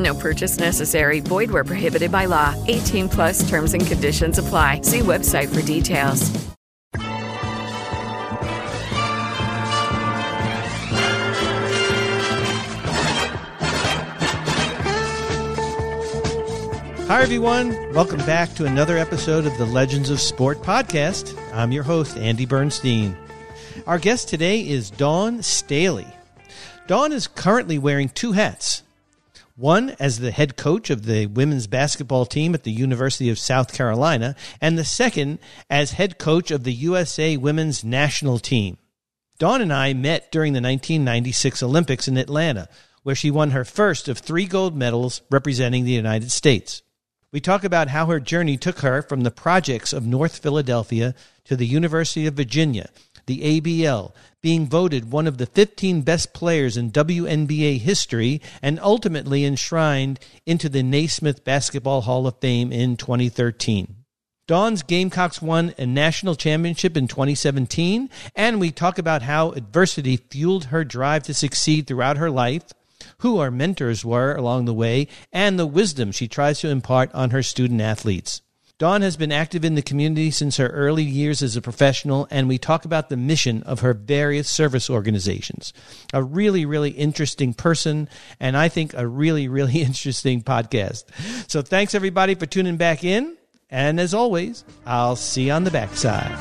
No purchase necessary. Void where prohibited by law. 18 plus terms and conditions apply. See website for details. Hi, everyone. Welcome back to another episode of the Legends of Sport podcast. I'm your host, Andy Bernstein. Our guest today is Dawn Staley. Dawn is currently wearing two hats one as the head coach of the women's basketball team at the University of South Carolina, and the second as head coach of the USA women's national team. Dawn and I met during the 1996 Olympics in Atlanta, where she won her first of three gold medals representing the United States. We talk about how her journey took her from the projects of North Philadelphia to the University of Virginia, the ABL, being voted one of the 15 best players in WNBA history, and ultimately enshrined into the Naismith Basketball Hall of Fame in 2013. Dawn's Gamecocks won a national championship in 2017, and we talk about how adversity fueled her drive to succeed throughout her life who our mentors were along the way, and the wisdom she tries to impart on her student athletes. Dawn has been active in the community since her early years as a professional, and we talk about the mission of her various service organizations. A really, really interesting person, and I think a really, really interesting podcast. So thanks everybody for tuning back in, and as always, I'll see you on the backside.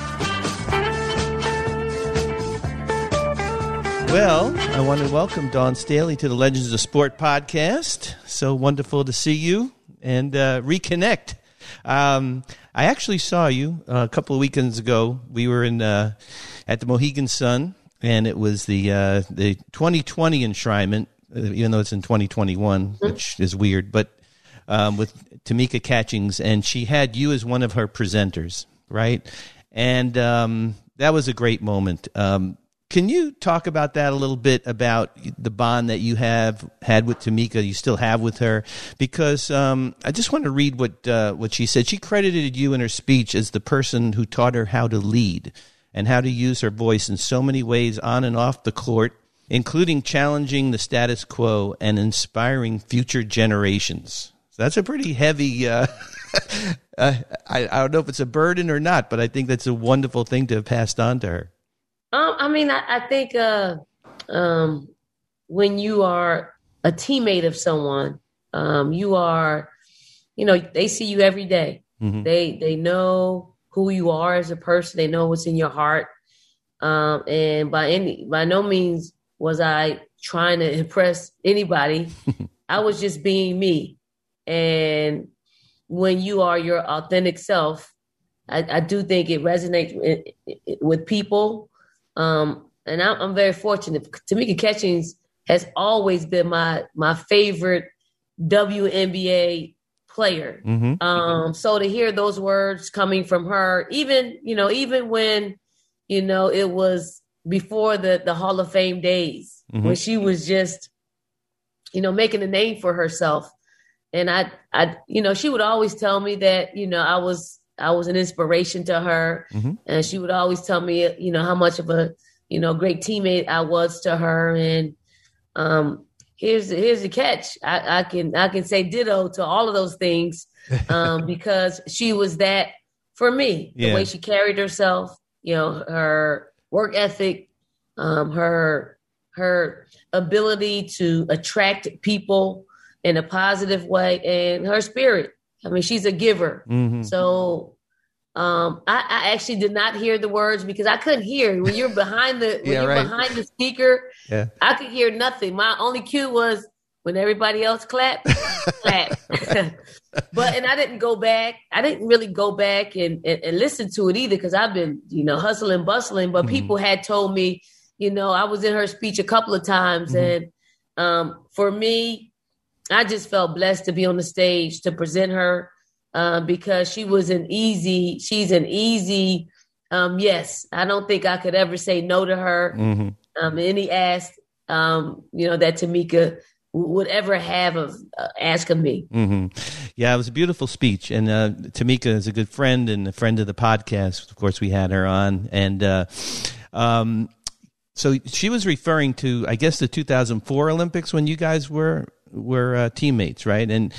Well, I want to welcome Dawn Staley to the Legends of Sport podcast. So wonderful to see you and uh, reconnect. Um, I actually saw you uh, a couple of weekends ago. We were in uh, at the Mohegan Sun, and it was the uh, the 2020 enshrinement, uh, even though it's in 2021, which is weird. But um, with Tamika Catchings, and she had you as one of her presenters, right? And um, that was a great moment. Um, can you talk about that a little bit about the bond that you have had with Tamika, you still have with her? Because um, I just want to read what uh, what she said. She credited you in her speech as the person who taught her how to lead and how to use her voice in so many ways on and off the court, including challenging the status quo and inspiring future generations. So that's a pretty heavy. Uh, uh, I, I don't know if it's a burden or not, but I think that's a wonderful thing to have passed on to her. Um, I mean, I, I think uh, um, when you are a teammate of someone, um, you are, you know, they see you every day. Mm-hmm. They they know who you are as a person. They know what's in your heart. Um, and by any by no means was I trying to impress anybody. I was just being me. And when you are your authentic self, I, I do think it resonates with, with people. Um, and I'm, I'm very fortunate. Tamika Catchings has always been my my favorite WNBA player. Mm-hmm. Um, so to hear those words coming from her, even you know, even when you know it was before the the Hall of Fame days, Mhm. when she was just you know making a name for herself, and I I you know she would always tell me that you know I was I was an inspiration to her, Mhm. and she would always tell me you know how much of a you know great teammate I was to her, and um here's the, here's the catch. I, I can I can say ditto to all of those things um, because she was that for me. The Yeah. way she carried herself, you know, her work ethic, um, her her ability to attract people in a positive way, and her spirit. I mean, she's a giver. Mhm. So Um, I, I, actually did not hear the words because I couldn't hear when you're behind the when Yeah, you're right. behind the speaker. Yeah. I could hear nothing. My only cue was when everybody else clapped, clap. but and I didn't go back. I didn't really go back and and, and listen to it either because I've been you know hustling, bustling. But people had told me, you know, I was in her speech a couple of times, and um, for me, I just felt blessed to be on the stage to present her uh, because she was an easy. She's an easy. Um, yes, I don't think I could ever say no to her. Mhm. Um, and he asked, um, you know, that Tamika would ever have of uh, asking me. hmm Yeah, it was a beautiful speech, and uh, Tamika is a good friend and a friend of the podcast. Of course, we had her on, and uh, um, so she was referring to, I guess, the 2004 Olympics when you guys were were uh, teammates, right? And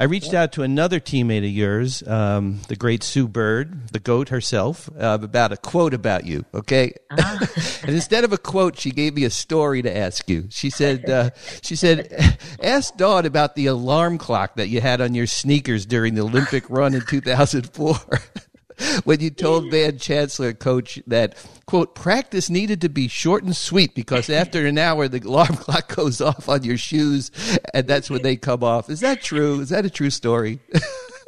I reached out to another teammate of yours, um, the great Sue Bird, the goat herself, uh, about a quote about you. Okay, and instead of a quote, she gave me a story to ask you. She said, uh, "She said, ask Dawn about the alarm clock that you had on your sneakers during the Olympic run in 2004." When you told Van Chancellor coach that quote practice needed to be short and sweet because after an hour the alarm clock goes off on your shoes and that's when they come off. Is that true? Is that a true story?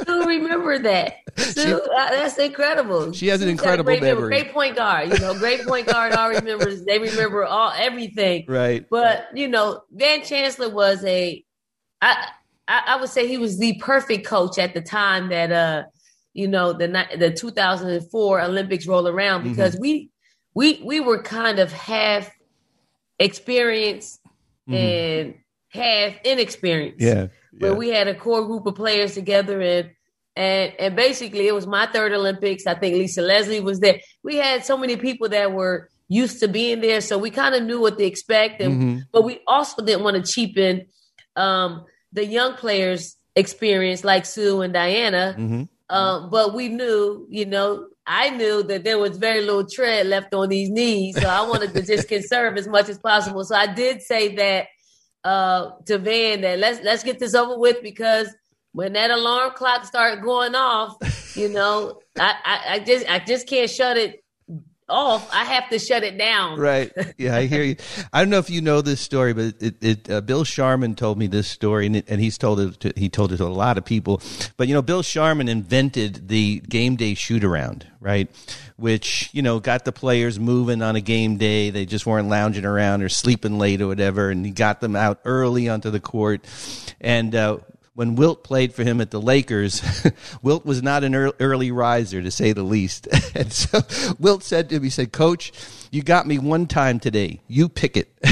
Sue, remember that. Sue, uh, that's incredible. She has an incredible great memory. Great point guard. You know, great point guard all remembers. They remember all everything. right. But you know, Van Chancellor was a, I, I, I would say he was the perfect coach at the time that, uh, you know, the the 2004 Olympics roll around Mm-hmm. because we, we, we were kind of half experienced and half inexperienced Mm-hmm. Yeah. where we had a core group of players together and and and basically it was my third Olympics. I think Lisa Leslie was there. We had so many people that were used to being there, so we kind of knew what to expect. And Mhm. but we also didn't want to cheapen um, the young players' experience, like Sue and Diana. Mhm. Um, but we knew, you know, I knew that there was very little tread left on these knees, so I wanted to just conserve as much as possible. So I did say that uh, to Van that let's let's get this over with because when that alarm clock start going off, you know, I, I, I just I just can't shut it off. I have to shut it down. Right. Yeah, I hear you. I don't know if you know this story, but it, it uh, Bill Sharman told me this story, and, it, and he's told it. To, he told it to a lot of people. But you know, Bill Sharman invented the game day shoot around, right? Which you know got the players moving on a game day. They just weren't lounging around or sleeping late or whatever, and he got them out early onto the court. And uh, when Wilt played for him at the Lakers, Wilt was not an early riser to say the least. and so Wilt said to him, he said, Coach, you got me one time today. You pick it.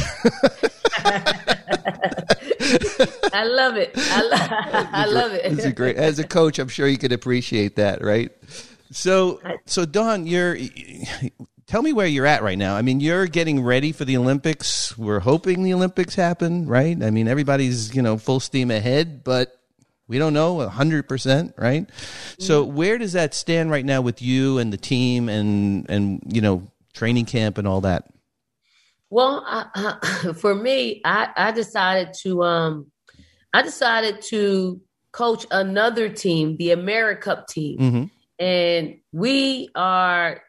I love it. I, lo- I love It's a it. great as a coach, I'm sure you could appreciate that, right? So so Dawn, you're tell me where you're at right now. I mean, you're getting ready for the Olympics. We're hoping the Olympics happen, right? I mean, everybody's, you know, full steam ahead, but we don't know 100%, right? So where does that stand right now with you and the team and and you know, training camp and all that? Well, I, I, for me, I, I decided to um, I decided to coach another team, the AmeriCup team, Mhm. and we are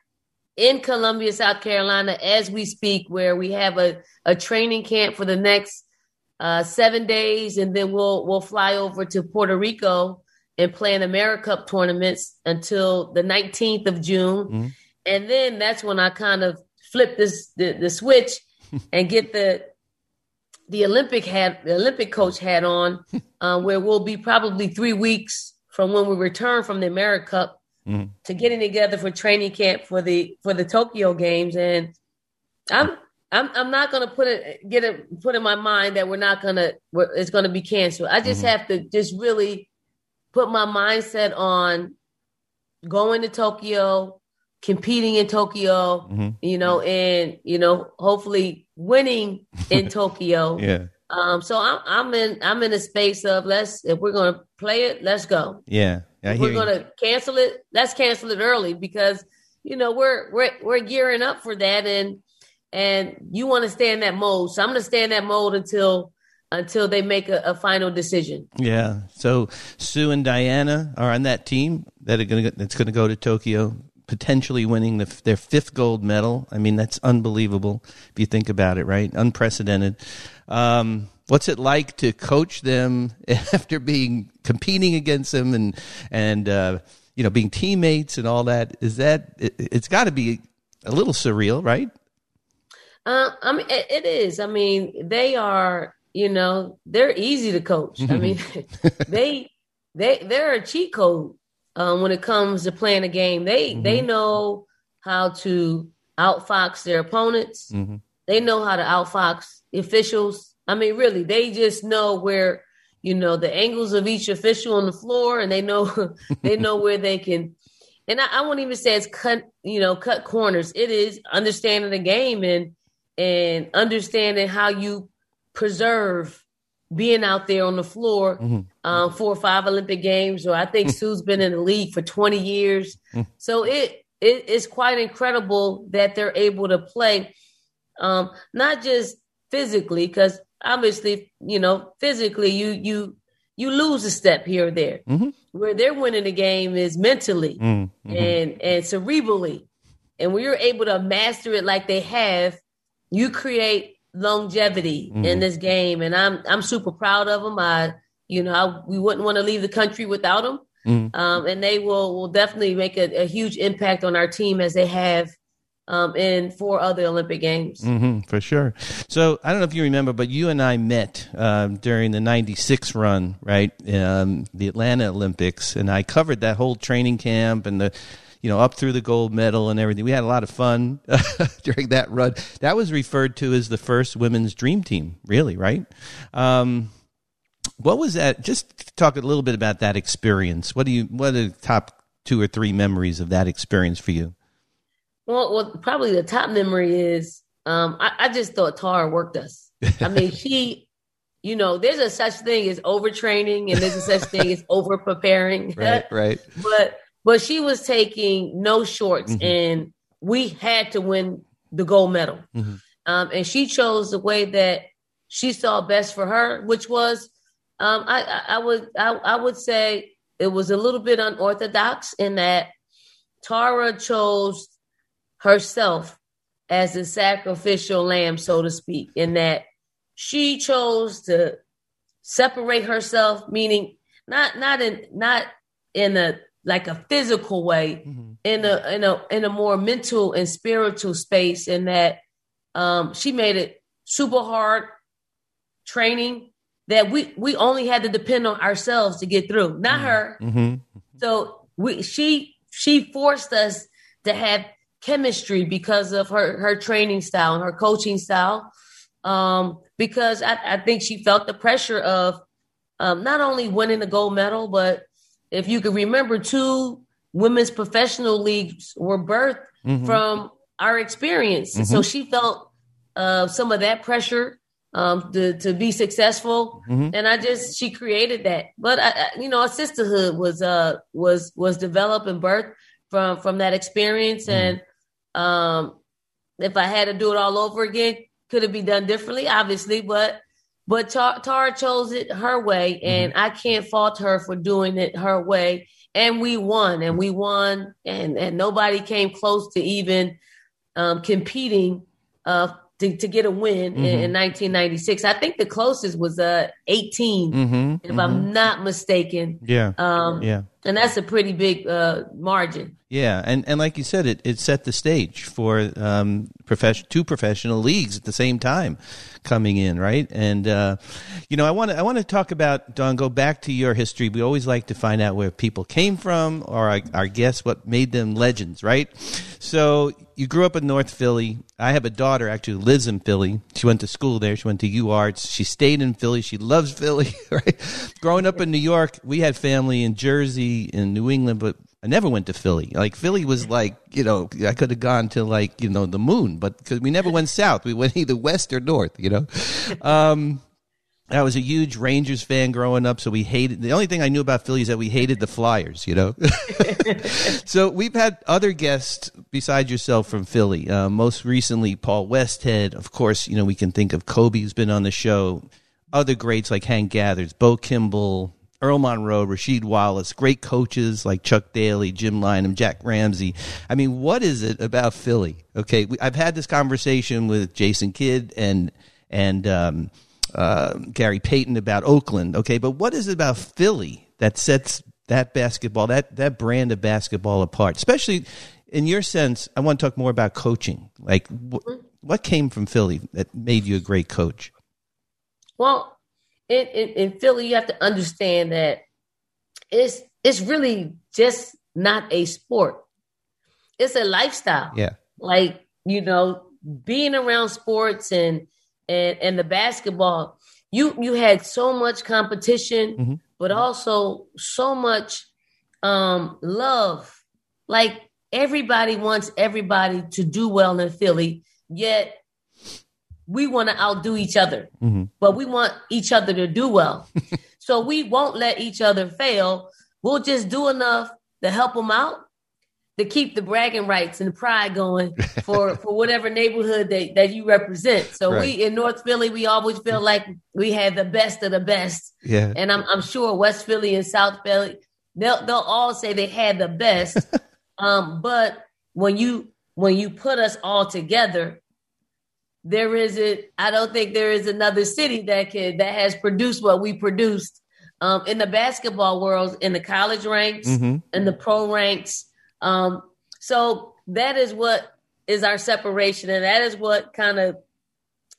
in Columbia, South Carolina, as we speak, where we have a, a training camp for the next uh, seven days, and then we'll we'll fly over to Puerto Rico and play in AmeriCup tournaments until the 19th of June, Mhm. and then that's when I kind of flip this the, the switch and get the the Olympic hat, the Olympic coach hat on, uh, where we'll be probably three weeks from when we return from the AmeriCup Mhm. to getting together for training camp for the for the Tokyo Games, and I'm I'm I'm not gonna put it get it put in my mind that we're not gonna we're, it's gonna be canceled. I just have to just really put my mindset on going to Tokyo, competing in Tokyo, Mhm. you know, and you know, hopefully winning in Tokyo. Yeah. Um, so I'm I'm in I'm in a space of let's if we're gonna play it, let's go. Yeah. We're gonna cancel it, let's cancel it early because you know we're we're we're gearing up for that and and you want to stay in that mode. So I'm gonna stay in that mode until until they make a, a final decision. Yeah. So Sue and Diana are on that team that are going to that's going to go to Tokyo, potentially winning the, their fifth gold medal. I mean, that's unbelievable if you think about it, right? Unprecedented. Um, what's it like to coach them after being competing against them and and uh, you know being teammates and all that? Is that it, it's got to be a little surreal, right? Uh, I mean, it, it is. I mean, they are. You know, they're easy to coach. I mean, they they they're a cheat code um, when it comes to playing a game. They mm-hmm. they know how to outfox their opponents. Mm-hmm. They know how to outfox officials. I mean, really, they just know where you know the angles of each official on the floor, and they know they know where they can. And I, I won't even say it's cut, you know, cut corners. It is understanding the game and and understanding how you preserve being out there on the floor mm-hmm. um, four or five Olympic games, or I think Sue's been in the league for 20 years. Mm-hmm. So it, it is quite incredible that they're able to play, um, not just physically, because obviously, you know, physically you you you lose a step here or there. Mm-hmm. Where they're winning the game is mentally mm-hmm. and and cerebrally, and when you're able to master it like they have, you create longevity mm-hmm. in this game, and I'm I'm super proud of them. I you know I, we wouldn't want to leave the country without them, mm-hmm. um, and they will will definitely make a, a, huge impact on our team as they have. Um, in four other Olympic Games. Mm-hmm, for sure. So I don't know if you remember, but you and I met um, during the 96 run, right? Um, the Atlanta Olympics. And I covered that whole training camp and the you know, up through the gold medal and everything. We had a lot of fun during that run. That was referred to as the first women's dream team, really, right? Um, what was that? Just talk a little bit about that experience. What do you? What are the top two or three memories of that experience for you? Well, well, probably the top memory is um, I, I just thought Tara worked us. I mean, she you know, there's a such thing as overtraining and there's a such thing as over preparing. Right, right. but but she was taking no shorts, mm-hmm. and we had to win the gold medal. Mm-hmm. Um, and she chose the way that she saw best for her, which was, um, I, I, would, I, I would say it was a little bit unorthodox in that Tara chose herself as the sacrificial lamb, so to speak, in that she chose to separate herself, meaning not not in not in a like a physical way mm-hmm. in a in a in a more mental and spiritual space in that um, she made it super hard training that we we only had to depend on ourselves to get through not mm-hmm. her mm-hmm. so we she she forced us to have chemistry because of her her training style and her coaching style um, because I, I think she felt the pressure of um, not only winning the gold medal but if you can remember, two women's professional leagues were birthed mm-hmm. from our experience. Mm-hmm. So she felt uh, some of that pressure um, to to be successful, mm-hmm. and I just she created that. But I, I, you know, a sisterhood was uh was was developed and birthed from from that experience, mm-hmm. and um, if I had to do it all over again, could it be done differently? Obviously, but but Tara chose it her way, mm-hmm. and mm-hmm. I can't fault her for doing it her way. And we won, and we won, and and nobody came close to even um, competing uh, to, to get a win mm-hmm. in, in, 1996. I think the closest was uh, 18, mm-hmm. if I'm mm-hmm. not mistaken. Yeah, um, yeah, and that's a pretty big uh, margin. Yeah, and, and like you said, it, it set the stage for um, profession, two professional leagues at the same time coming in, right? And uh, you know, I want to I want to talk about Dawn. Go back to your history. We always like to find out where people came from, or our, our guests what made them legends, right? So you grew up in North Philly. I have a daughter actually who lives in Philly. She went to school there. She went to UArts. She stayed in Philly. She loves Philly, right? Growing up in New York, we had family in Jersey, in New England, but I never went to Philly. Like Philly was like, you know, I could have gone to like, you know, the moon, but because we never went south, we went either west or north. You know, um, I was a huge Rangers fan growing up, so we hated. The only thing I knew about Philly is that we hated the Flyers. You know, so we've had other guests besides yourself from Philly. Uh, most recently, Paul Westhead. Of course, you know we can think of Kobe, who's been on the show. other greats like Hank Gathers, Bo Kimble, Earl Monroe, Rasheed Wallace, great coaches like Chuck Daly, Jim Lynam, Jack Ramsay. I mean, what is it about Philly? Okay, we, I've had this conversation with Jason Kidd and and um, uh, Gary Payton about Oakland. Okay, but what is it about Philly that sets that basketball that that brand of basketball apart? Especially in your sense, I want to talk more about coaching. Like, wh- what came from Philly that made you a great coach? Well, in, in, in Philly, you have to understand that it's it's really just not a sport. It's a lifestyle. Yeah. Like, you know, being around sports and and and the basketball, you you had so much competition, Mm-hmm. but also so much um love. Like everybody wants everybody to do well in Philly, yet we want to outdo each other, Mm-hmm. but we want each other to do well. so we won't let each other fail. We'll just do enough to help them out, to keep the bragging rights and the pride going for for whatever neighborhood that, that you represent. So Right. we in North Philly, we always feel like we had the best of the best. Yeah. And I'm I'm sure West Philly and South Philly, they'll they'll all say they had the best. um, but when you when you put us all together, there isn't I don't think there is another city that can that has produced what we produced. Um, in the basketball world, in the college ranks, Mhm. in the pro ranks. Um, so that is what is our separation, and that is what kind of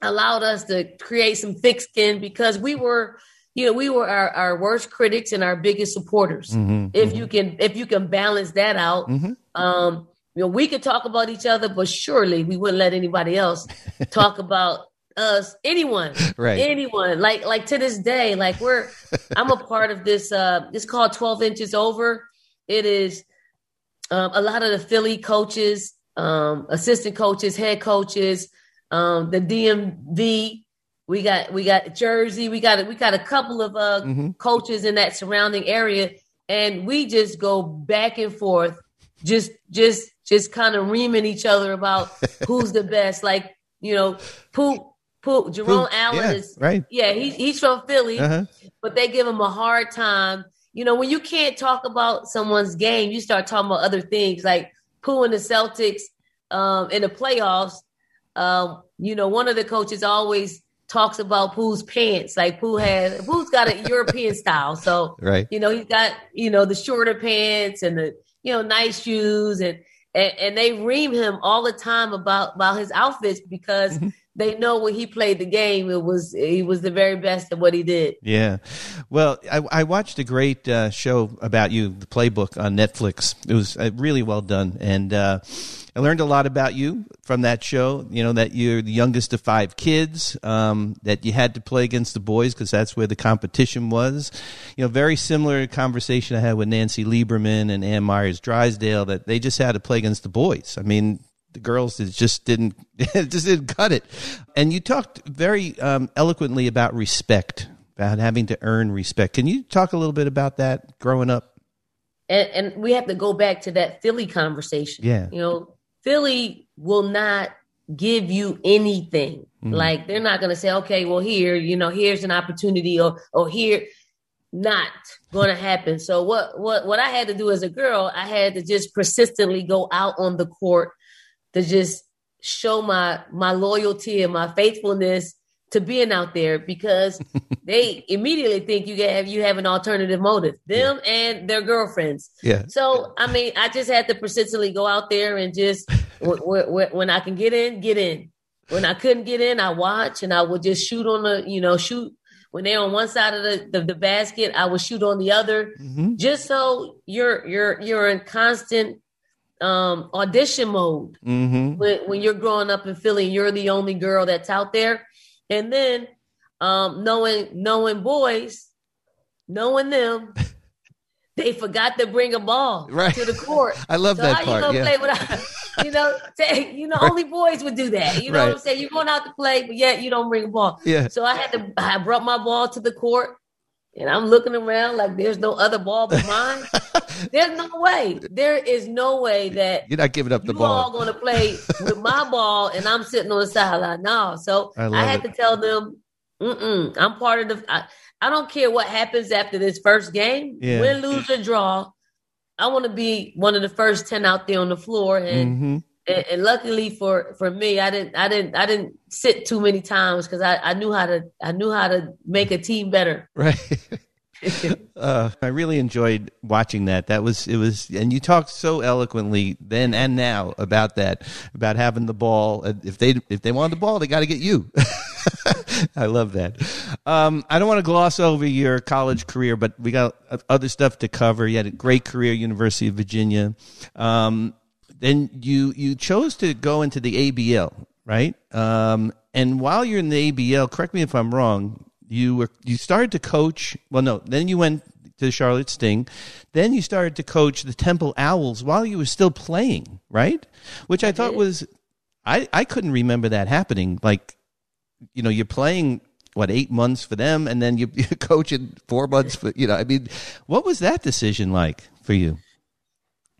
allowed us to create some thick skin because we were you know we were our, our worst critics and our biggest supporters Mhm. if you can if you can balance that out Mhm. um you know we could talk about each other but surely we wouldn't let anybody else talk about us anyone Right. anyone like like to this day like we're i'm a part of this uh it's called 12 inches over it is um, a lot of the philly coaches um assistant coaches head coaches um the dmv we got we got jersey we got we got a couple of uh Mhm. coaches in that surrounding area and we just go back and forth just just just kind of reaming each other about who's the best like you know Pooh, Pooh, Jerome Pooh, Allen yeah, is right. yeah he's he's from Philly Uh-huh. but they give him a hard time. You know, when you can't talk about someone's game, you start talking about other things like Pooh and the Celtics um, in the playoffs. Um, you know, one of the coaches always talks about Pooh's pants. Like Pooh has, Pooh's got a European style, so Right. you know he's got you know the shorter pants and the you know nice shoes and and, and they ream him all the time about about his outfits because they know when he played the game it was he was the very best at what he did. Yeah. Well, I, I watched a great uh, show about you, the playbook on Netflix. It was uh, really well done. And uh, I learned a lot about you from that show. You know, that you're the youngest of five kids, um, that you had to play against the boys because that's where the competition was. You know, very similar conversation I had with Nancy Lieberman and Ann Myers Drysdale that they just had to play against the boys. I mean, the girls it just didn't just didn't cut it. And you talked very um, eloquently about respect, about having to earn respect. Can you talk a little bit about that growing up? and, and we have to go back to that Philly conversation. Yeah. You know, Philly will not give you anything. Mm-hmm. Like they're not going to say, okay, well, here, you know, here's an opportunity or, or here, not going to happen. So what, what, what I had to do as a girl, I had to just persistently go out on the court to just show my, my loyalty and my faithfulness to being out there because they immediately think you have you have an alternative motive them and their girlfriends Yeah. so i mean i just had to persistently go out there and just w- w- w- when i can get in get in when i couldn't get in i watch and i would just shoot on the you know shoot when they're on one side of the, the, the basket i would shoot on the other Mm-hmm. just so you're you're you're in constant um audition mode Mm-hmm. when, when you're growing up in Philly and you're the only girl that's out there. And then um, knowing knowing boys, knowing them, they forgot to bring a ball Right. to the court. I love so that how part, You gonna yeah. play without, you know, say, you know, only boys would do that. You know what I'm saying? You're going out to play, but yet you don't bring a ball. Yeah. So I had to. I brought my ball to the court, and I'm looking around like there's no other ball but mine. there's no way. There is no way that You're not giving up the ball. you all going to play with my ball and I'm sitting on the sideline. No, so I I, had it. to tell them Mm-mm. I'm part of the. I, I don't care what happens after this first game, Yeah. win, lose, or draw. I want to be one of the first ten out there on the floor, and, hmm and and luckily for for me, I didn't I didn't I didn't sit too many times because I I knew how to I knew how to make a team better. Right. uh, I really enjoyed watching that. That was it was, and you talked so eloquently then and now about that, about having the ball. Uh, If they if they want the ball, they got to get you. I love that. Um, I don't want to gloss over your college career, but we got other stuff to cover. You had a great career, University of Virginia. Um, then you you chose to go into the ABL, right? Um, and while you're in the ABL, correct me if I'm wrong. You were you started to coach. Well, no, then you went to the Charlotte Sting. Then you started to coach the Temple Owls while you were still playing, right? Which I thought was I I couldn't remember that happening. Like, you know, you're playing what eight months for them, and then you, you're coaching four months for you know. I mean, what was that decision like for you?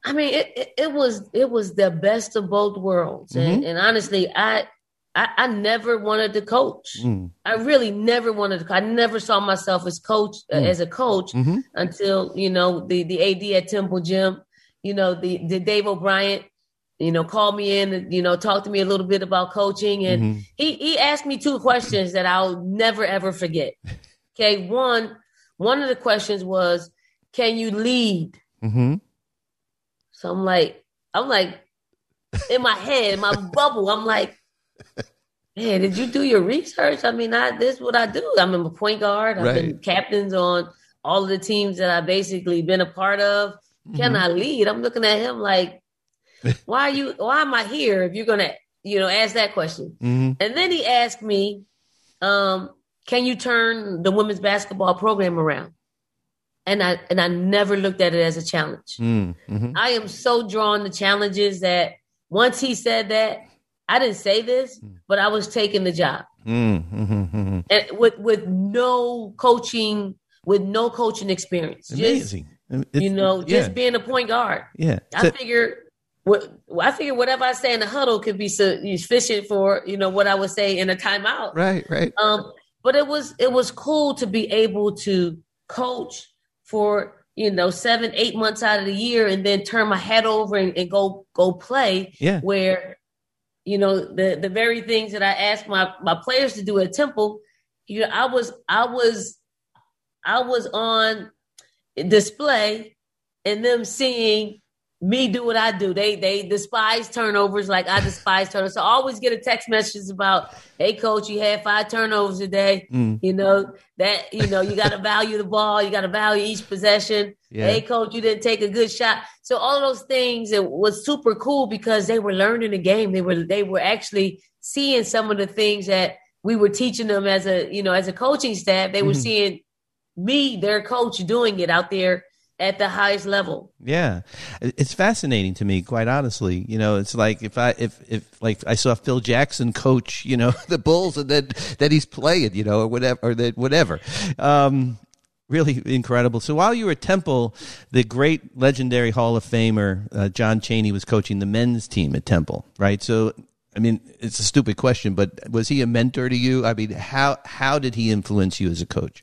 I mean, it, it, it was it was the best of both worlds, and, and honestly, I, I I never wanted to coach. Mm. I really never wanted to. I never saw myself as coach uh, as a coach Mhm. until you know the the AD at Temple Gym. You know the the Dave O'Brien. You know, called me in and you know talked to me a little bit about coaching, and Mhm. he he asked me two questions that I'll never ever forget. Okay, one one of the questions was, "Can you lead?" Mm-hmm. So I'm like, I'm like, in my head, in my bubble, I'm like, man, did you do your research? I mean, I this is what I do. I'm a point guard. I've been captains on all of the teams that I've basically been a part of. Can I lead? I'm looking at him like, why are you? Why am I here? If you're gonna, you know, ask that question. Mm-hmm. And then he asked me, um, can you turn the women's basketball program around? And I and I never looked at it as a challenge. Mm-hmm. I am so drawn to challenges that once he said that, I didn't say this, but I was taking the job. Mm-hmm. And with with no coaching, with no coaching experience. Amazing. It's- you know, yeah, just being a point guard. yeah. I So- figured what I figured whatever I say in the huddle could be sufficient for, you know, what I would say in a timeout. right, right. Um, but it was it was cool to be able to coach for you know seven eight months out of the year and then turn my head over and, and go go play Yeah. where you know the the very things that I asked my my players to do at Temple you know I was I was I was on display and them seeing me do what I do. They they despise turnovers like I despise turnovers. So I always get a text message about, hey coach, you had five turnovers today. Mm. You know, that you know, you gotta value the ball, you gotta value each possession. Yeah. Hey coach, you didn't take a good shot. So all of those things it was super cool because they were learning the game. They were they were actually seeing some of the things that we were teaching them as a you know as a coaching staff. They were Mhm. seeing me, their coach, doing it out there at the highest level. Yeah, it's fascinating to me, quite honestly. You know, it's like if I if if like I saw Phil Jackson coach, you know, the Bulls, and then that he's playing, you know, or whatever, or that whatever. Um, really incredible. So while you were at Temple, the great legendary Hall of Famer uh, John Chaney was coaching the men's team at Temple, right? So. I mean, it's a stupid question, but was he a mentor to you? I mean, how how did he influence you as a coach?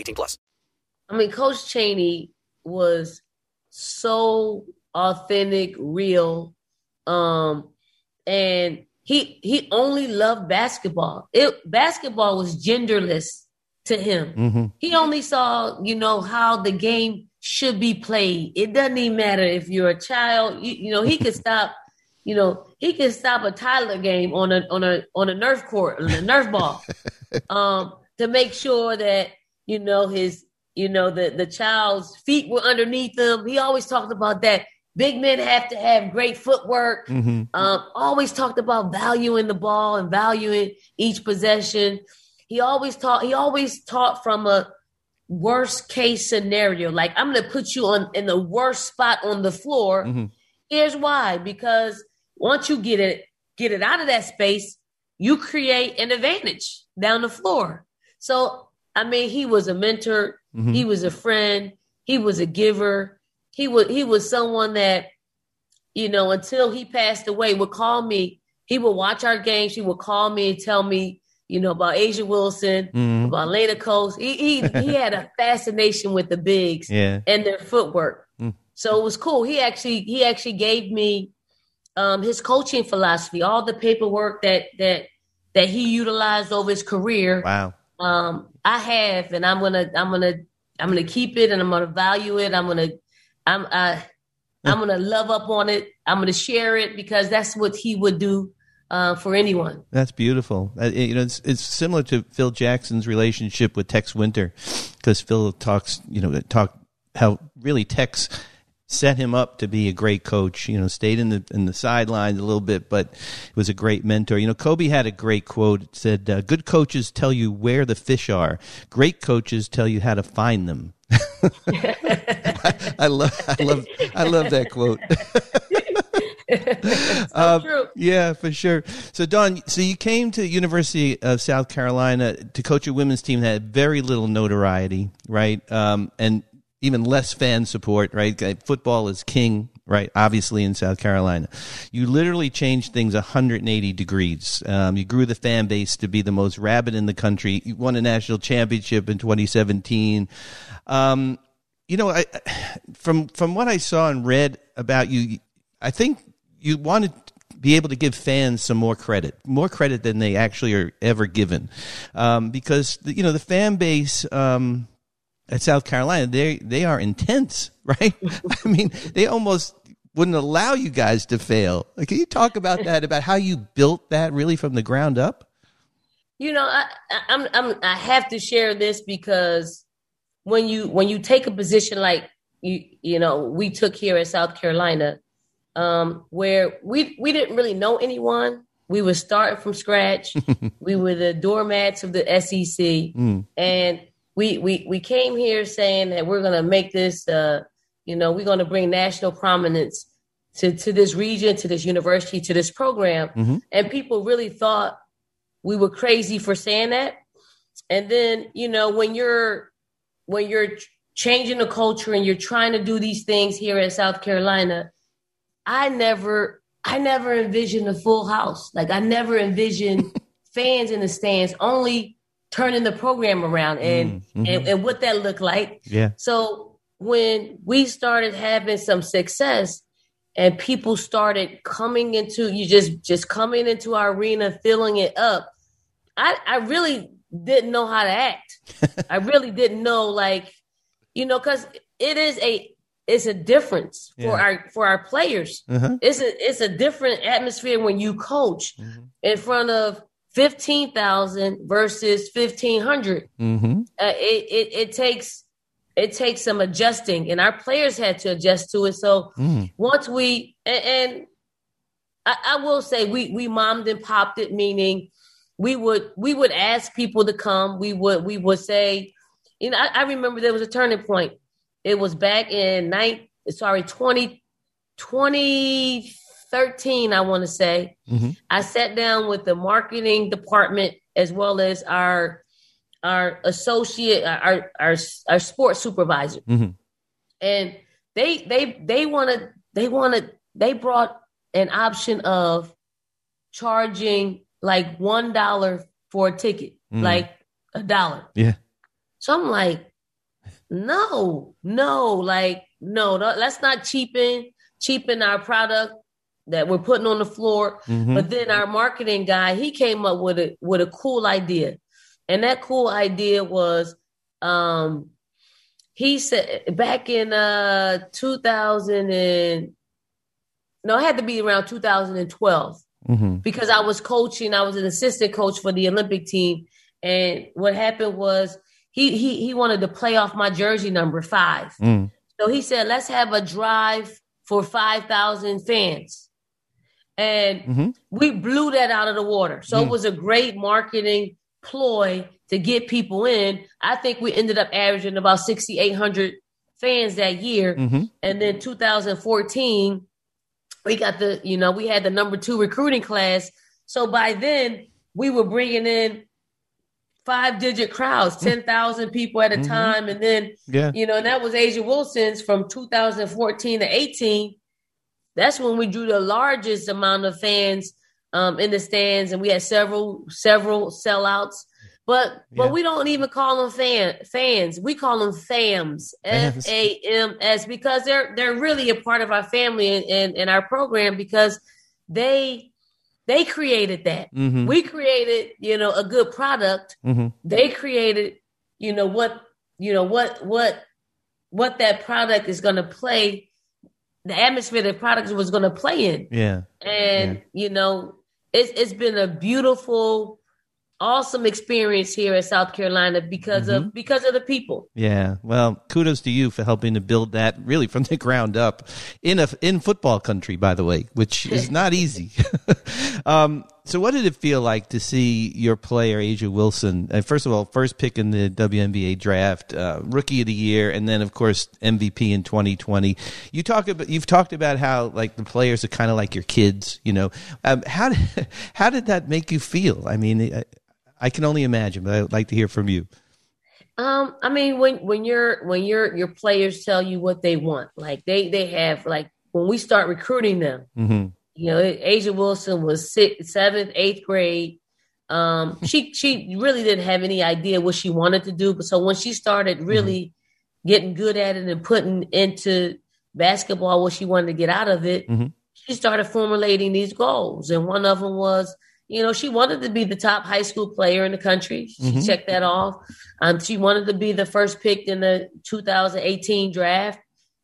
18 plus. I mean, Coach Chaney was so authentic, real, um, and he he only loved basketball. It basketball was genderless to him. Mm-hmm. He only saw, you know, how the game should be played. It doesn't even matter if you're a child. You, you know, he could stop. You know, he could stop a Tyler game on a on a on a Nerf court, on a Nerf ball, um, to make sure that you know his you know the the child's feet were underneath him. He always talked about that. Big men have to have great footwork. Mm-hmm. Um, always talked about valuing the ball and valuing each possession. he always taught he always taught from a worst case scenario. Like I'm gonna put you on in the worst spot on the floor. Mm-hmm. Here's why: because once you get it get it out of that space, you create an advantage down the floor. So I mean, he was a mentor, Mhm. he was a friend, he was a giver. He was he was someone that, you know, until he passed away, would call me. He would watch our games. He would call me and tell me, you know, about A'ja Wilson, Mhm. about Alaina Coates. He he he had a fascination with the bigs Yeah. and their footwork. Mm. So it was cool. He actually he actually gave me um, his coaching philosophy, all the paperwork that that that he utilized over his career. Wow. Um, I have, and I'm gonna I'm gonna I'm gonna keep it, and I'm gonna value it. I'm gonna I'm I, I'm gonna love up on it. I'm gonna share it because that's what he would do uh, for anyone. That's beautiful. Uh, you know, it's it's similar to Phil Jackson's relationship with Tex Winter, because Phil talks, you know, talk how really Tex set him up to be a great coach. You know, stayed in the in the sidelines a little bit, but was a great mentor. You know, Kobe had a great quote. It said, uh, "Good coaches tell you where the fish are. Great coaches tell you how to find them." I, I love, I love, I love that quote. Um, true. Yeah, for sure. So, Dawn, so you came to the University of South Carolina to coach a women's team that had very little notoriety, right? Um, and even less fan support, right? Football is king, right? Obviously in South Carolina. You literally changed things 180 degrees. Um, you grew the fan base to be the most rabid in the country. You won a national championship in 2017. Um, you know, I, from from what I saw and read about you, I think you wanted to be able to give fans some more credit, more credit than they actually are ever given, um, because the, you know the fan base. Um, at South Carolina, they they are intense, right? I mean, they almost wouldn't allow you guys to fail. Like, can you talk about that? About how you built that really from the ground up? You know, I, I, I'm I'm I have to share this because when you when you take a position like you you know we took here at South Carolina, um, where we we didn't really know anyone. We were starting from scratch. we were the doormats of the SEC, Mm. and we we we came here saying that we're going to make this. Uh, you know, we're going to bring national prominence to to this region, to this university, to this program, Mhm. and people really thought we were crazy for saying that. And then, you know, when you're when you're changing the culture and you're trying to do these things here at South Carolina, I never I never envisioned a full house. Like I never envisioned fans in the stands, only turning the program around and Mm, mhm. and, and what that looked like. Yeah. So when we started having some success and people started coming into you just just coming into our arena, filling it up, I I really didn't know how to act. I really didn't know like you know cuz it is a it's a difference for Yeah. our for our players. Uh-huh. It's a it's a different atmosphere when you coach in front of 15,000 versus 1500 Mm-hmm. uh, it, it it takes it takes some adjusting, and our players had to adjust to it. So Mm. once we and, and I, I will say we we mommed and popped it, meaning we would we would ask people to come. We would we would say, you know, I, I remember there was a turning point. It was back in night sorry 20, 2013, I want to say. Mhm. I sat down with the marketing department as well as our our associate our our our sports supervisor Mhm. and they they they wanted they wanted they brought an option of charging like one dollar for a ticket Mm. like a dollar Yeah. so i'm like no no like no no, let's not cheapen cheapen our product that we're putting on the floor Mhm. but then our marketing guy, he came up with a with a cool idea. And that cool idea was um he said back in uh 2000 and no, it had to be around 2012 Mm-hmm. because I was coaching, I was an assistant coach for the Olympic team. And what happened was he he he wanted to play off my jersey number 5. Mm. So he said, let's have a drive for 5,000 fans. And Mhm. we blew that out of the water. So it Mm. was a great marketing ploy to get people in. I think we ended up averaging about 6,800 fans that year. Mm-hmm. And then 2014, we got the, you know, we had the number two recruiting class. So by then, we were bringing in five digit crowds, 10,000 people at a Mhm. time. And then, Yeah. you know, and that was A'ja Wilson's from 2014 to 18. That's when we drew the largest amount of fans um, in the stands, and we had several several sellouts. But but we don't even call them fan fans. We call them fams, Fams. A M S, because they're they're really a part of our family and, and, and our program because they they created that. Mhm. We created you know a good product Mm-hmm. they created you know what you know what what what that product is going to play the atmosphere the product was going to play in Yeah. and you know it's it's been a beautiful awesome experience here in South Carolina because of because of the people Yeah. Well, kudos to you for helping to build that really from the ground up in a in football country, by the way, which is not easy. um, so, what did it feel like to see your player A'ja Wilson? Uh, first of all, first pick in the WNBA draft, uh, rookie of the year, and then of course MVP in 2020. You talk about you've talked about how like the players are kind of like your kids. You know, um, how did how did that make you feel? I mean. I, I can only imagine, but I'd like to hear from you. Um, I mean, when when your when your your players tell you what they want, like they they have like when we start recruiting them, Mm-hmm. You know, A'ja Wilson was sixth, seventh, eighth grade. Um, she she really didn't have any idea what she wanted to do, but so when she started really getting good at it and putting into basketball what she wanted to get out of it, Mhm. she started formulating these goals, and one of them was. You know, she wanted to be the top high school player in the country. She Mhm. checked that off. Um, she wanted to be the first picked in the 2018 draft.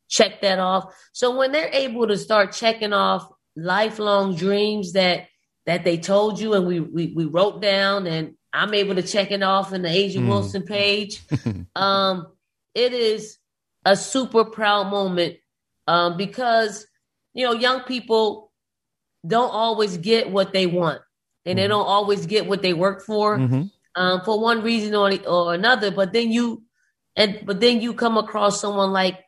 Check that off. So when they're able to start checking off lifelong dreams that that they told you and we we, we wrote down and I'm able to check it off in the A'ja Mm. Wilson page. um, it is a super proud moment um, because you know young people don't always get what they want and they Mhm. don't always get what they work for Mm-hmm. um, for one reason or, or another. But then you and but then you come across someone like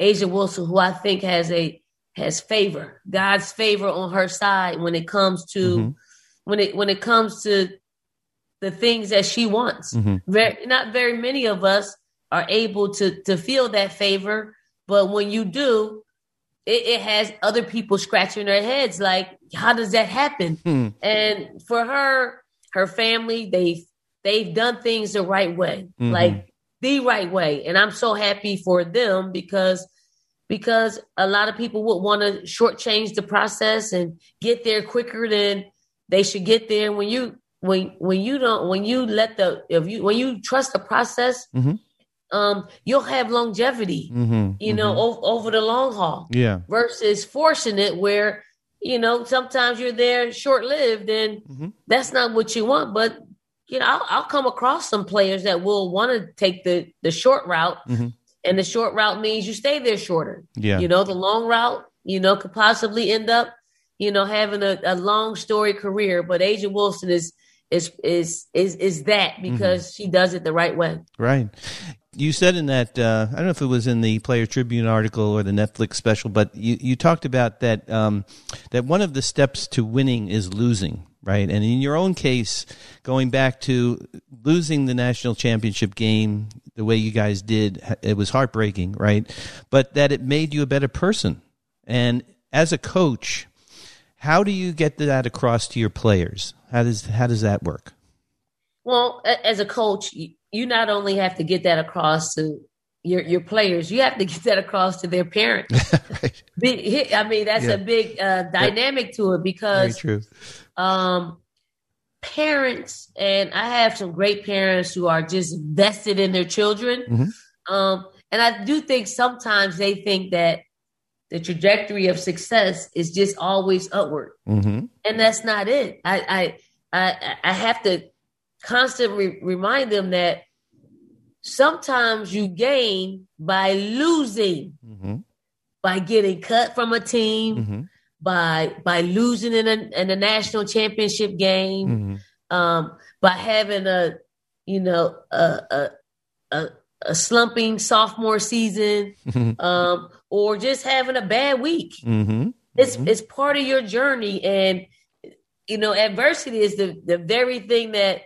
A'ja Wilson, who I think has a has favor, God's favor on her side when it comes to Mhm. when it when it comes to the things that she wants. Mhm. Very, not very many of us are able to to feel that favor, but when you do, it, it has other people scratching their heads like, how does that happen? Hmm. And for her, her family, they've they've done things the right way, Mhm. like the right way. And I'm so happy for them because because a lot of people would want to shortchange the process and get there quicker than they should get there. When you when when you don't when you let the if you when you trust the process, Mhm. um, you'll have longevity. Mm-hmm. You know, o- over the long haul Yeah. versus forcing it where you know sometimes you're there short lived and Mhm. that's not what you want but you know I'll, I'll come across some players that will want to take the the short route Mhm. And the short route means you stay there shorter Yeah. you know the long route you know could possibly end up you know having a, a long story career but A'ja Wilson is is is is is that Mm-hmm. because she does it the right way Right. You said in that uh, I don't know if it was in the Player Tribune article or the Netflix special, but you, you talked about that um, that one of the steps to winning is losing, right? And in your own case, going back to losing the national championship game the way you guys did, it was heartbreaking, right? But that it made you a better person. And as a coach, how do you get that across to your players? How does how does that work? Well, as a coach, you, not only have to get that across to your your players, you have to get that across to their parents. right. I mean, that's Yeah. a big uh, dynamic to it because true. Um, parents, and I have some great parents who are just vested in their children. Mhm. Um, and I do think sometimes they think that the trajectory of success is just always upward Mm-hmm. and that's not it. I I I, I have to constantly remind them that sometimes you gain by losing, Mm-hmm. by getting cut from a team, Mm-hmm. By by losing in a in a national championship game, Mm-hmm. um, by having a you know, a a a, a slumping sophomore season, um, or just having a bad week. Mm-hmm. It's it's part of your journey, and you know, adversity is the the very thing that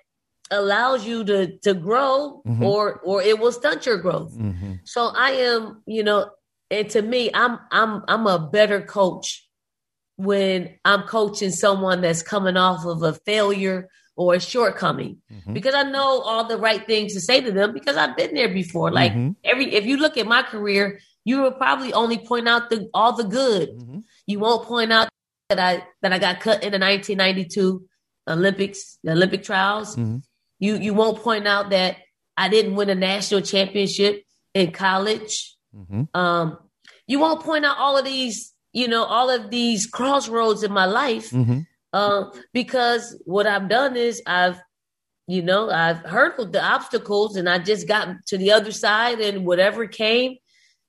allows you to to grow, Mhm. or or it will stunt your growth. Mm-hmm. So I am, you know, and to me, I'm I'm I'm a better coach when I'm coaching someone that's coming off of a failure or a shortcoming Mm-hmm. because I know all the right things to say to them because I've been there before. Like Mhm. every if you look at my career, you will probably only point out the all the good. Mm-hmm. You won't point out that I that I got cut in the 1992 Olympics, the Olympic trials. Mhm. You you won't point out that I didn't win a national championship in college. Mm-hmm. Um, you won't point out all of these, you know, all of these crossroads in my life, Mm-hmm. um, because what I've done is I've, you know, I've hurdled the obstacles and I just got to the other side and whatever came,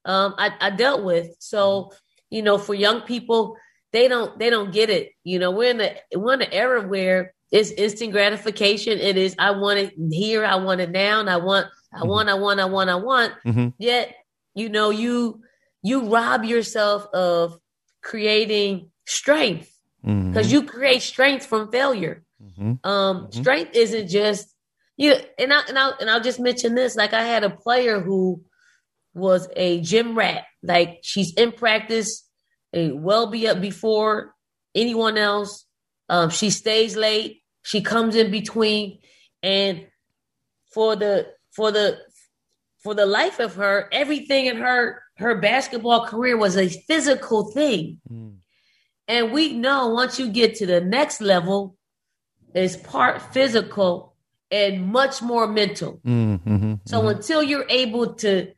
um, I, I dealt with. So, you know, for young people, they don't they don't get it. You know, we're in the we're in an era where it's instant gratification. It is I want it here, I want it now, and I want I want I want I want I want. Mm-hmm. Yet, you know, you you rob yourself of creating strength Mm-hmm. because you create strength from failure. Mhm. Um, strength isn't just you. And I and I and I'll just mention this. Like I had a player who was a gym rat. Like she's in practice, a well be up before anyone else. Um, she stays late. She comes in between, and for the for the for the life of her, everything in her her basketball career was a physical thing. Mm-hmm. And we know once you get to the next level, it's part physical and much more mental. Mm-hmm. So until you're able to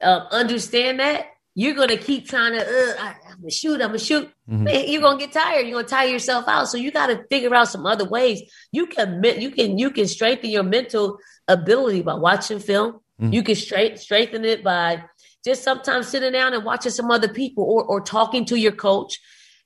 uh, understand that, you're gonna keep trying to. Uh, I, I'm gonna shoot. I'm gonna shoot. Mhm. Man, You're gonna get tired. You're gonna tire yourself out. So you got to figure out some other ways. You can you can you can strengthen your mental ability by watching film. Mhm. You can straight strengthen it by just sometimes sitting down and watching some other people or or talking to your coach.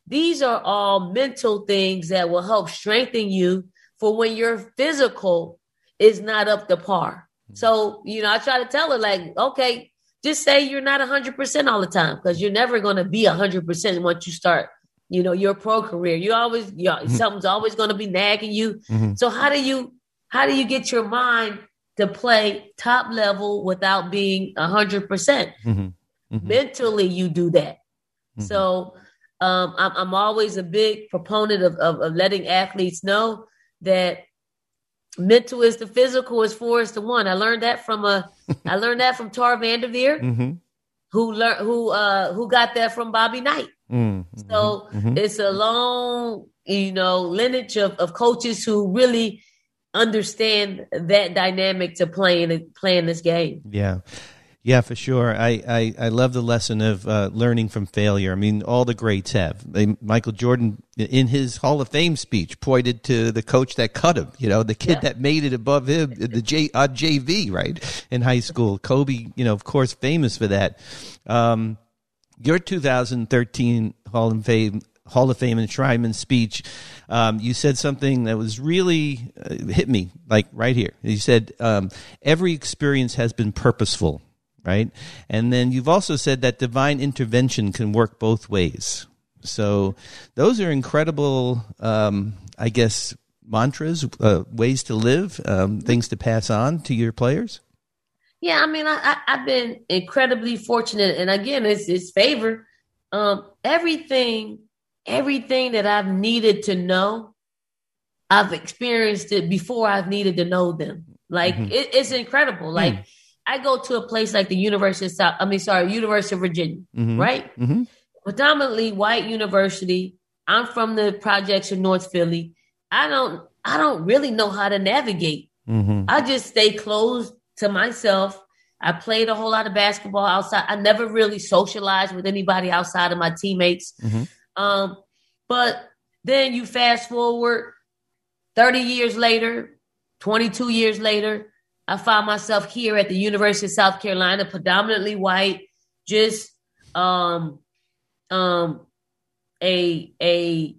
These are all mental things that will help strengthen you for when your physical is not up to par. So, you know, I try to tell her, like, okay, just say you're not 100% all the time because you're never going to be 100% once you start, you know, your pro career. You always, you know, something's always going to be nagging you. Mhm. So, how do you, how do you get your mind to play top level without being 100%? percent Mm-hmm. mentally you do that. So um, I'm, I'm always a big proponent of, of, of letting athletes know that mental is the physical is four is the one. I learned that from a I learned that from Tara VanDerveer, Mm-hmm. who learned who uh who got that from Bobby Knight. Mm-hmm. So it's a long, you know, lineage of, of coaches who really understand that dynamic to playing playing this game. Yeah. Yeah, for sure. I, I, I love the lesson of uh, learning from failure. I mean, all the greats have. They, Michael Jordan, in his Hall of Fame speech, pointed to the coach that cut him. You know, the kid that made it above him, the J uh, JV, right in high school. Kobe, you know, of course, famous for that. Um, your 2013 Hall of Fame Hall of Fame enshrinement speech, um, you said something that was really uh, hit me, like right here. You said um, every experience has been purposeful, right? And then you've also said that divine intervention can work both ways. So those are incredible, um, I guess, mantras, uh, ways to live, um, things to pass on to your players. Yeah, I mean, I, I, I've been incredibly fortunate, and again, it's it's favor. Um, everything, everything that I've needed to know, I've experienced it before I've needed to know them. Like Mhm. it, it's incredible. Like I go to a place like the University of South, I mean, sorry, University of Virginia, Mhm. right? Mm-hmm. predominantly white university. I'm from the projects in North Philly. I don't I don't really know how to navigate. Mm-hmm. I just stay closed to myself. I played a whole lot of basketball outside. I never really socialized with anybody outside of my teammates. Um, but then you fast forward 30 years later, 22 years later, I find myself here at the University of South Carolina, predominantly white, just um um a a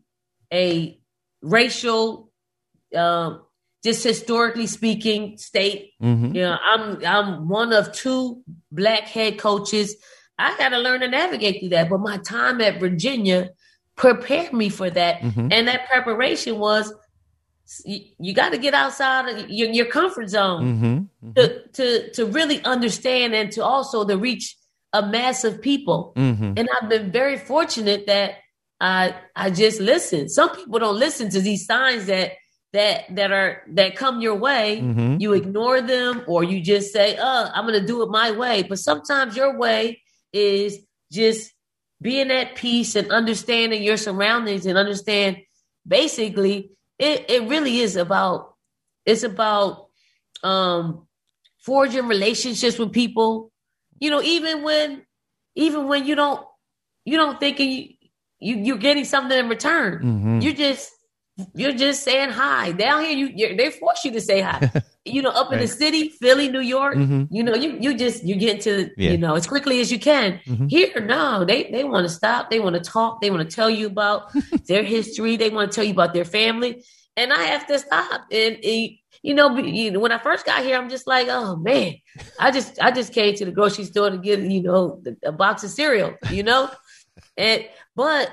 a racial um just historically speaking, state. Mhm. You know, I'm I'm one of two black head coaches. I got to learn to navigate through that. But my time at Virginia prepared me for that, Mhm. and that preparation was you, you got to get outside of your, your comfort zone Mm-hmm. to to to really understand and to also to reach a mass of people. Mm-hmm. And I've been very fortunate that I I just listen. Some people don't listen to these signs that that that are that come your way. Mhm. You ignore them or you just say, "Uh, I'm going to do it my way." But sometimes your way is just being at peace and understanding your surroundings and understand basically it it really is about it's about um forging relationships with people. You know even when even when you don't you don't think you, you you're getting something in return. Mhm. you're just you're just saying hi. Down here you they force you to say hi you know up in the city philly new york Mhm. you know you you just you get to Yeah. you know as quickly as you can Mhm. here no they they want to stop they want to talk they want to tell you about their history they want to tell you about their family and i have to stop and, and you know, you know, when I first got here, I'm just like, oh man, I just I just came to the grocery store to get you know a box of cereal, you know, and but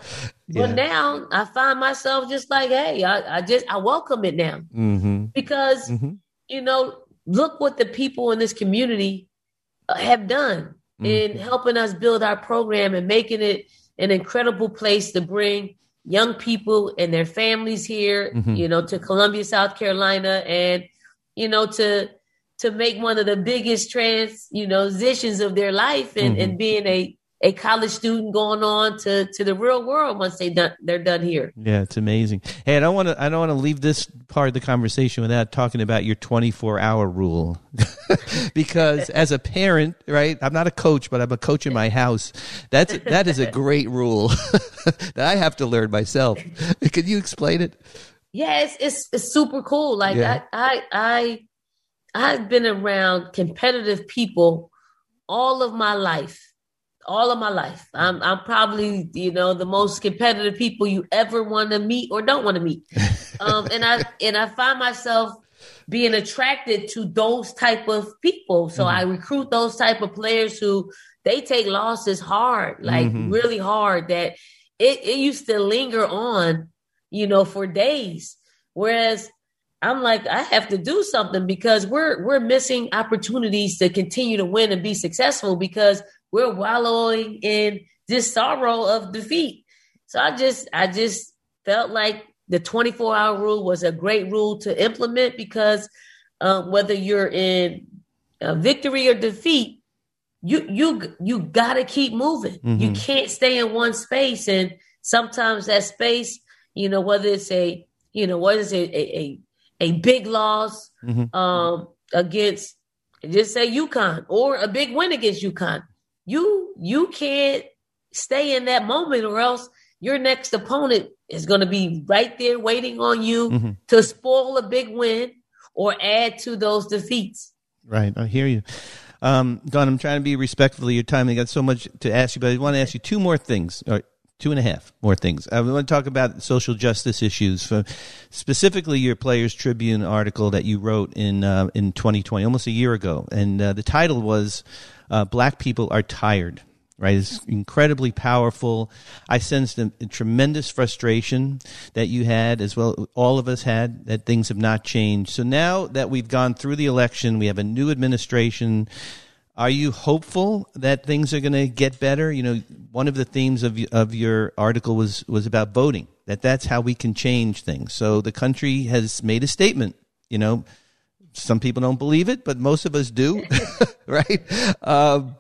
Yeah. but now I find myself just like, hey, I, I just I welcome it now Mm-hmm. because Mhm. You know, look what the people in this community uh, have done in helping us build our program and making it an incredible place to bring young people and their families here, Mhm. you know, to Columbia, South Carolina, and you know, to to make one of the biggest trans, you know, transitions of their life and, and being a a college student going on to to the real world once they done they're done here. Yeah, it's amazing. Hey, I don't want to. I don't want to leave this part of the conversation without talking about your 24 hour rule, because as a parent, right? I'm not a coach, but I'm a coach in my house. That's that is a great rule that I have to learn myself. Can you explain it? Yeah, it's it's, it's super cool. Like Yeah. I, I I I've been around competitive people all of my life. All of my life. I'm I'm probably, you know, the most competitive people you ever want to meet or don't want to meet. Um and I and I find myself being attracted to those type of people. So I recruit those type of players who they take losses hard, like Mhm. really hard that it, it used to linger on, you know, for days. Whereas I'm like, I have to do something because we're we're missing opportunities to continue to win and be successful because we're wallowing in this sorrow of defeat. So I just I just felt like the 24 hour rule was a great rule to implement because um, whether you're in uh, victory or defeat, you you you got to keep moving. You Mhm. can't stay in one space, and sometimes that space, you know, whether it's a you know what is it a a, a big loss Mhm. um, against just say UConn or a big win against UConn, you you can't stay in that moment, or else your next opponent is going to be right there waiting on you Mhm. to spoil a big win or add to those defeats. Right, I hear you. Um, Dawn, I'm trying to be respectful of your time. I got so much to ask you, but I want to ask you two more things, or two and a half more things. I want to talk about social justice issues, for specifically your Players Tribune article that you wrote in uh, in 2020, almost a year ago, and uh, the title was uh, "Black People Are Tired." Right, it's incredibly powerful. I sensed a, a tremendous frustration that you had, as well all of us had, that things have not changed. So now that we've gone through the election, we have a new administration. Are you hopeful that things are going to get better? You know, one of the themes of of your article was was about voting. That that's how we can change things. So the country has made a statement. You know, some people don't believe it, but most of us do, right? Um,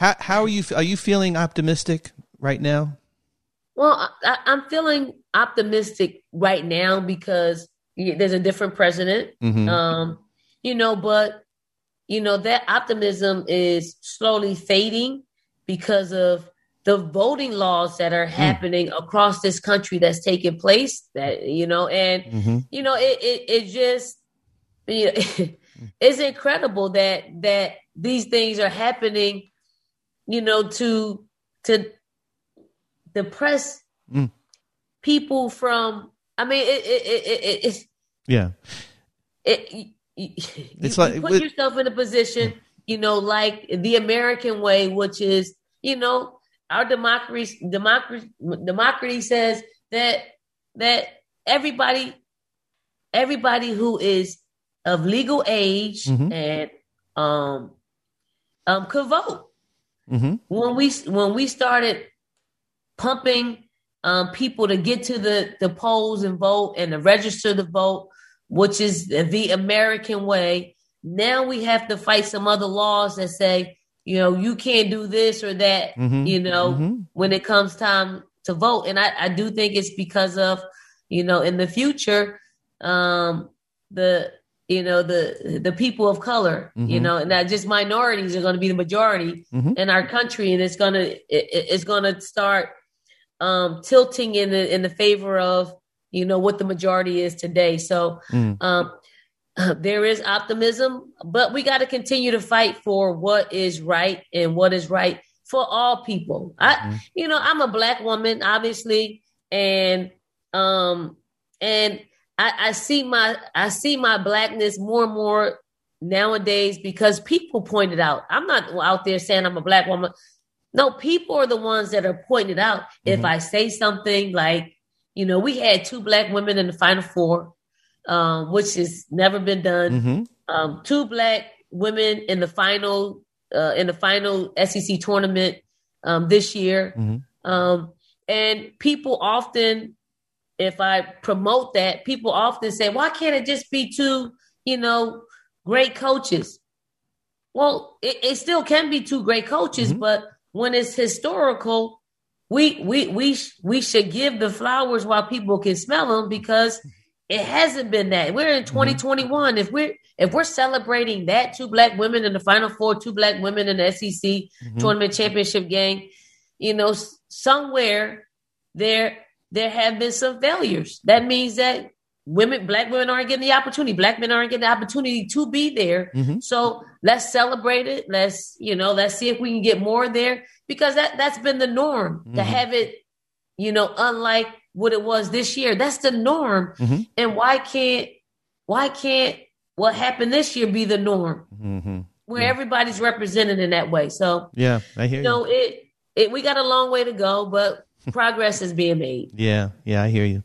how how are you? Are you feeling optimistic right now? Well, I, I'm feeling optimistic right now because there's a different president. Mhm. Um, you know, but you know that optimism is slowly fading because of the voting laws that are happening across this country that's taking place. That you know, and Mhm. you know, it it, it just you know, it's incredible that that these things are happening. You know, to to depress Mm. people from. I mean, it, it, it, it, it's Yeah. it, you, you, It's you like- put with- yourself in a position, you know, like the American way, which is, you know, our democracy, democracy, democracy says that that everybody, everybody who is of legal age Mhm. and um um could vote hmm when we when we started pumping um, people to get to the the polls and vote and to register to vote, which is the American way. Now we have to fight some other laws that say, you know, you can't do this or that. Mhm. You know, Mhm. when it comes time to vote, and I, I do think it's because of, you know, in the future, um, the you know the the people of color, you Mhm. know, and not just minorities are going to be the majority Mhm. in our country, and it's gonna it, it- it's gonna start um, tilting in the in the favor of you know what the majority is today. So Mm. um, there is optimism, but we got to continue to fight for what is right and what is right for all people. I, you know, I'm a black woman, obviously, and um, and I, I see my I see my blackness more and more nowadays because people point it out. I'm not out there saying I'm a black woman. No, people are the ones that are pointing it out. If I say something like, you know, we had two black women in the final four, um, which has never been done. hmm Um, two black women in the final uh, in the final SEC tournament um, this year. Mhm. Um, and people often, if I promote that, people often say, why can't it just be two, you know, great coaches? Well, it, it still can be two great coaches, but when it's historical, we we we sh- we should give the flowers while people can smell them because it hasn't been that. We're in 2021. If we're if we're celebrating that two black women in the final four, two black women in the SEC tournament championship game, you know, somewhere there there have been some failures. That means that women, black women aren't getting the opportunity. Black men aren't getting the opportunity to be there. Mhm. So let's celebrate it. Let's you know, let's see if we can get more there because that that's been the norm to Mhm. have it. You know, unlike what it was this year, that's the norm. Mhm. And why can't why can't what happened this year be the norm hmm where everybody's represented in that way? So Yeah, I hear you you. know, it it we got a long way to go, but progress is being made. Yeah, yeah, I hear you.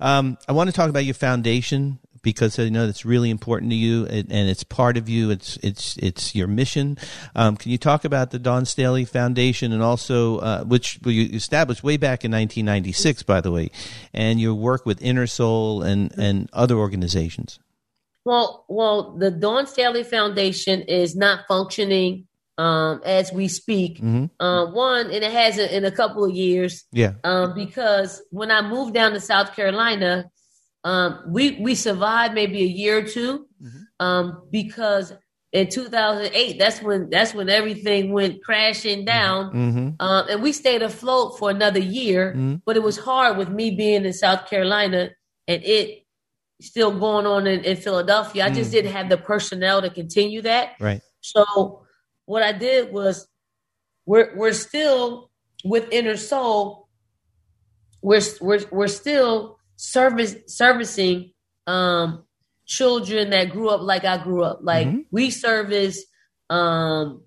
Um, I want to talk about your foundation because I know that's really important to you, and, and it's part of you. It's it's it's your mission. Um, can you talk about the Dawn Staley Foundation and also uh, which you established way back in 1996, by the way, and your work with InnerSole and and other organizations? Well, well, the Dawn Staley Foundation is not functioning um, as we speak. Mhm. Uh, one, and it hasn't in a couple of years. Yeah. um, because when I moved down to South Carolina, um, we we survived maybe a year or 2 um, because in 2008, that's when that's when everything went crashing down, Mm-hmm. um, and we stayed afloat for another year. Mhm. But it was hard with me being in South Carolina and it still going on in, in Philadelphia. I just didn't have the personnel to continue that. Right. So what I did was we're we're still with InnerSole. We're we're we're still service servicing um children that grew up like I grew up. Like Mhm. we service um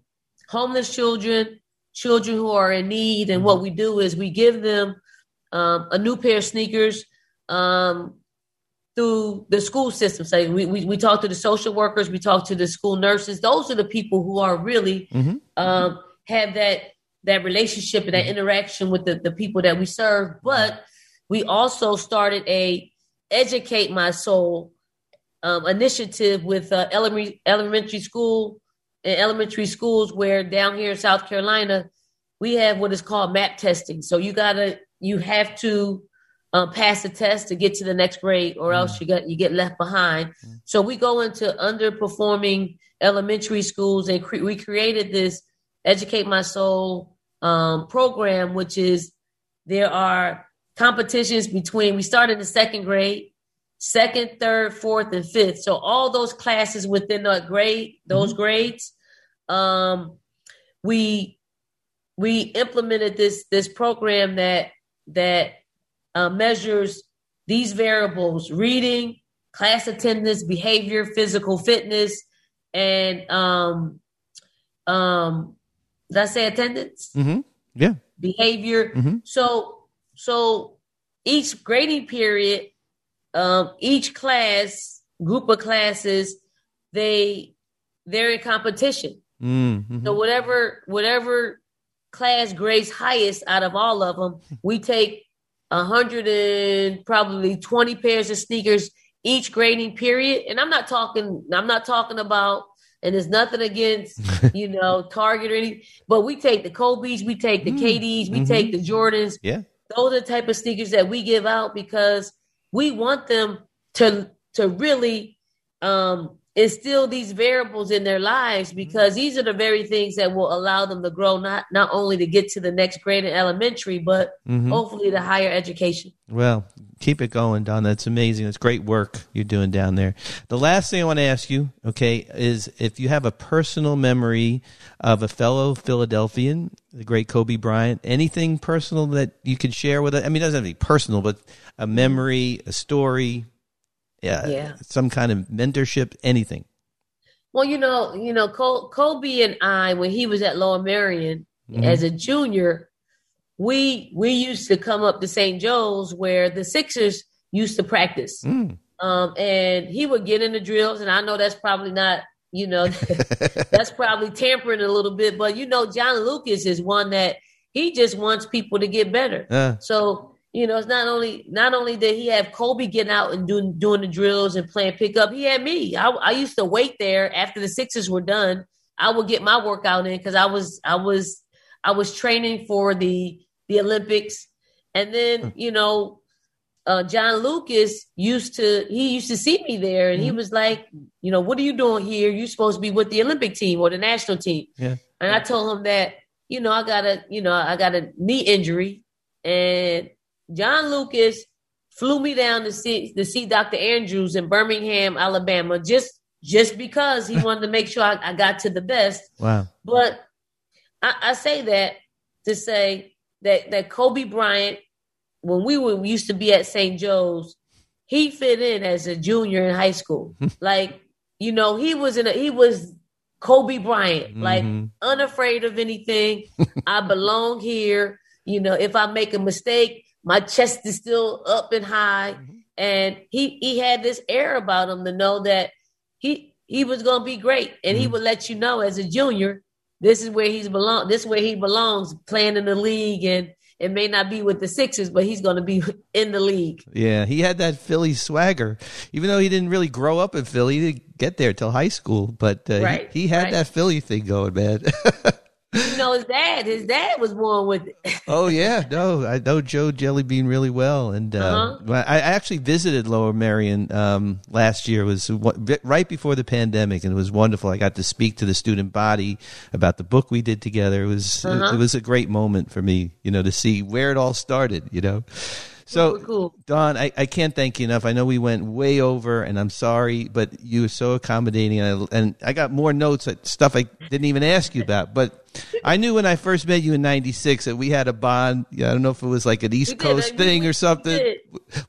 homeless children, children who are in need, and what we do is we give them um a new pair of sneakers um through the school system. So we, we we talk to the social workers, we talk to the school nurses. Those are the people who are really Mhm. um, have that that relationship and that interaction with the, the people that we serve. But we also started a educate my soul um, initiative with uh, elementary elementary school and elementary schools where down here in South Carolina we have what is called map testing. So you gotta you have to um, pass the test to get to the next grade, or else you got you get left behind. So we go into underperforming elementary schools, and cre- we created this Educate My Soul um, program, which is there are competitions between. We started in the second grade, second, third, fourth, and fifth. So all those classes within that grade, those grades, um, we we implemented this this program that that uh, measures these variables: reading, class attendance, behavior, physical fitness, and um, um, did I say attendance? Mm-hmm. Yeah. Behavior. Mhm. So, so each grading period, um, each class, group of classes, they they're in competition. Mm-hmm. So whatever whatever class grades highest out of all of them, we take a hundred and probably twenty pairs of sneakers each grading period. And I'm not talking. I'm not talking about. And there's nothing against you know Target or anything, but we take the Kobe's, we take the KDs, we Mhm. take the Jordans. Yeah. Those are the type of sneakers that we give out because we want them to to really um instill these variables in their lives because these are the very things that will allow them to grow not not only to get to the next grade in elementary but Mhm. hopefully to higher education Well, keep it going, Dawn. That's amazing. It's great work you're doing down there. The last thing I want to ask you, okay, is if you have a personal memory of a fellow Philadelphian, the great Kobe Bryant, anything personal that you could share with us? I mean, it doesn't have to be personal, but a memory, a story, yeah, Yeah. some kind of mentorship, anything. well you know you know Col- kobe and i when he was at Lower Merion Mhm. as a junior we we used to come up to st joe's where the sixers used to practice Mm. um, and he would get in the drills, and I know that's probably not, you know, that's probably tampering a little bit, but you know, John Lucas is one that he just wants people to get better. Uh. So you know, it's not only not only did he have Kobe getting out and doing doing the drills and playing pickup, he had me. I, I used to wait there after the Sixers were done. I would get my workout in because I was I was I was training for the the Olympics, and then you know uh, John Lucas used to he used to see me there, and he was like, you know, what are you doing here? You're supposed to be with the Olympic team or the national team. Yeah. And I told him that, you know, I got a, you know, I got a knee injury, and John Lucas flew me down to see to see Dr. Andrews in Birmingham, Alabama, just just because he wanted to make sure I, I got to the best. Wow. But I, I say that to say that that Kobe Bryant, when we were we used to be at St. Joe's, he fit in as a junior in high school. like you know, he was in a he was Kobe Bryant, like Mhm. unafraid of anything. I belong here. You know, if I make a mistake, my chest is still up and high. And he he had this air about him to know that he he was gonna be great. And he would let you know as a junior, this is where he's belong this is where he belongs, playing in the league and it may not be with the Sixers, but he's gonna be in the league. Yeah, he had that Philly swagger. Even though he didn't really grow up in Philly, he didn't get there till high school. But uh, he- he, had right. that Philly thing going, man. You know, his dad, his dad was born with it. oh yeah, no, I know Joe Jellybean really well, and uh, Uh-huh. I actually visited Lower Merion um, last year. It was right before the pandemic, and it was wonderful. I got to speak to the student body about the book we did together. It was Uh-huh. it was a great moment for me, you know, to see where it all started. You know. So, cool. Dawn, I, I can't thank you enough. I know we went way over, and I'm sorry, but you were so accommodating, and I, and I got more notes, uh, stuff I didn't even ask you about. But I knew when I first met you in '96 that we had a bond. Yeah, I don't know if it was like an East We did, Coast we- thing we- or something. did.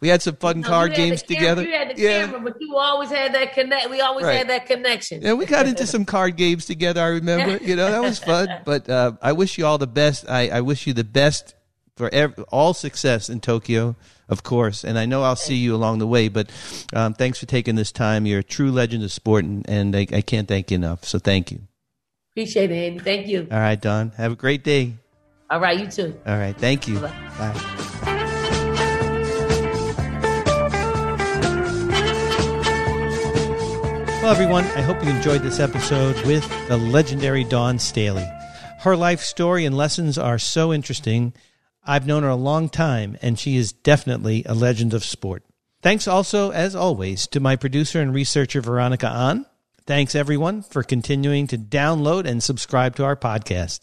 We had some fun card games cam- together. You had the yeah. camera, but you always had that connect. We always Right. had that connection. Yeah, we got into some card games together. I remember, you know, that was fun. But uh, I wish you all the best. I, I wish you the best for ev- all success in Tokyo, of course. And I know I'll see you along the way. But um, thanks for taking this time. You're a true legend of sport, and, and I, I can't thank you enough. So thank you. Appreciate it, Andy. Thank you. All right, Dawn. Have a great day. All right, you too. All right. Thank you. Bye-bye. Bye. Well, everyone, I hope you enjoyed this episode with the legendary Dawn Staley. Her life story and lessons are so interesting. I've known her a long time, and she is definitely a legend of sport. Thanks also, as always, to my producer and researcher, Veronica An. Thanks, everyone, for continuing to download and subscribe to our podcast.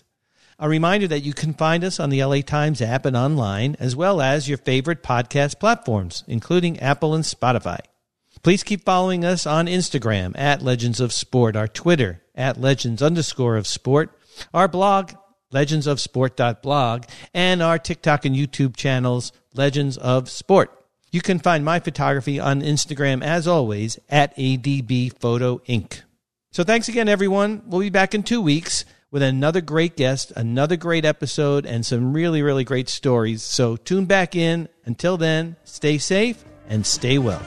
A reminder that you can find us on the LA Times app and online, as well as your favorite podcast platforms, including Apple and Spotify. Please keep following us on Instagram at Legends of Sport, our Twitter at Legends underscore of Sport, our blog, legendsofsport.blog, and our TikTok and YouTube channels, Legends of Sport. You can find my photography on Instagram, as always, at ADB Photo Inc. So thanks again, everyone. We'll be back in two weeks with another great guest, another great episode, and some really, really great stories. So tune back in. Until then, stay safe and stay well.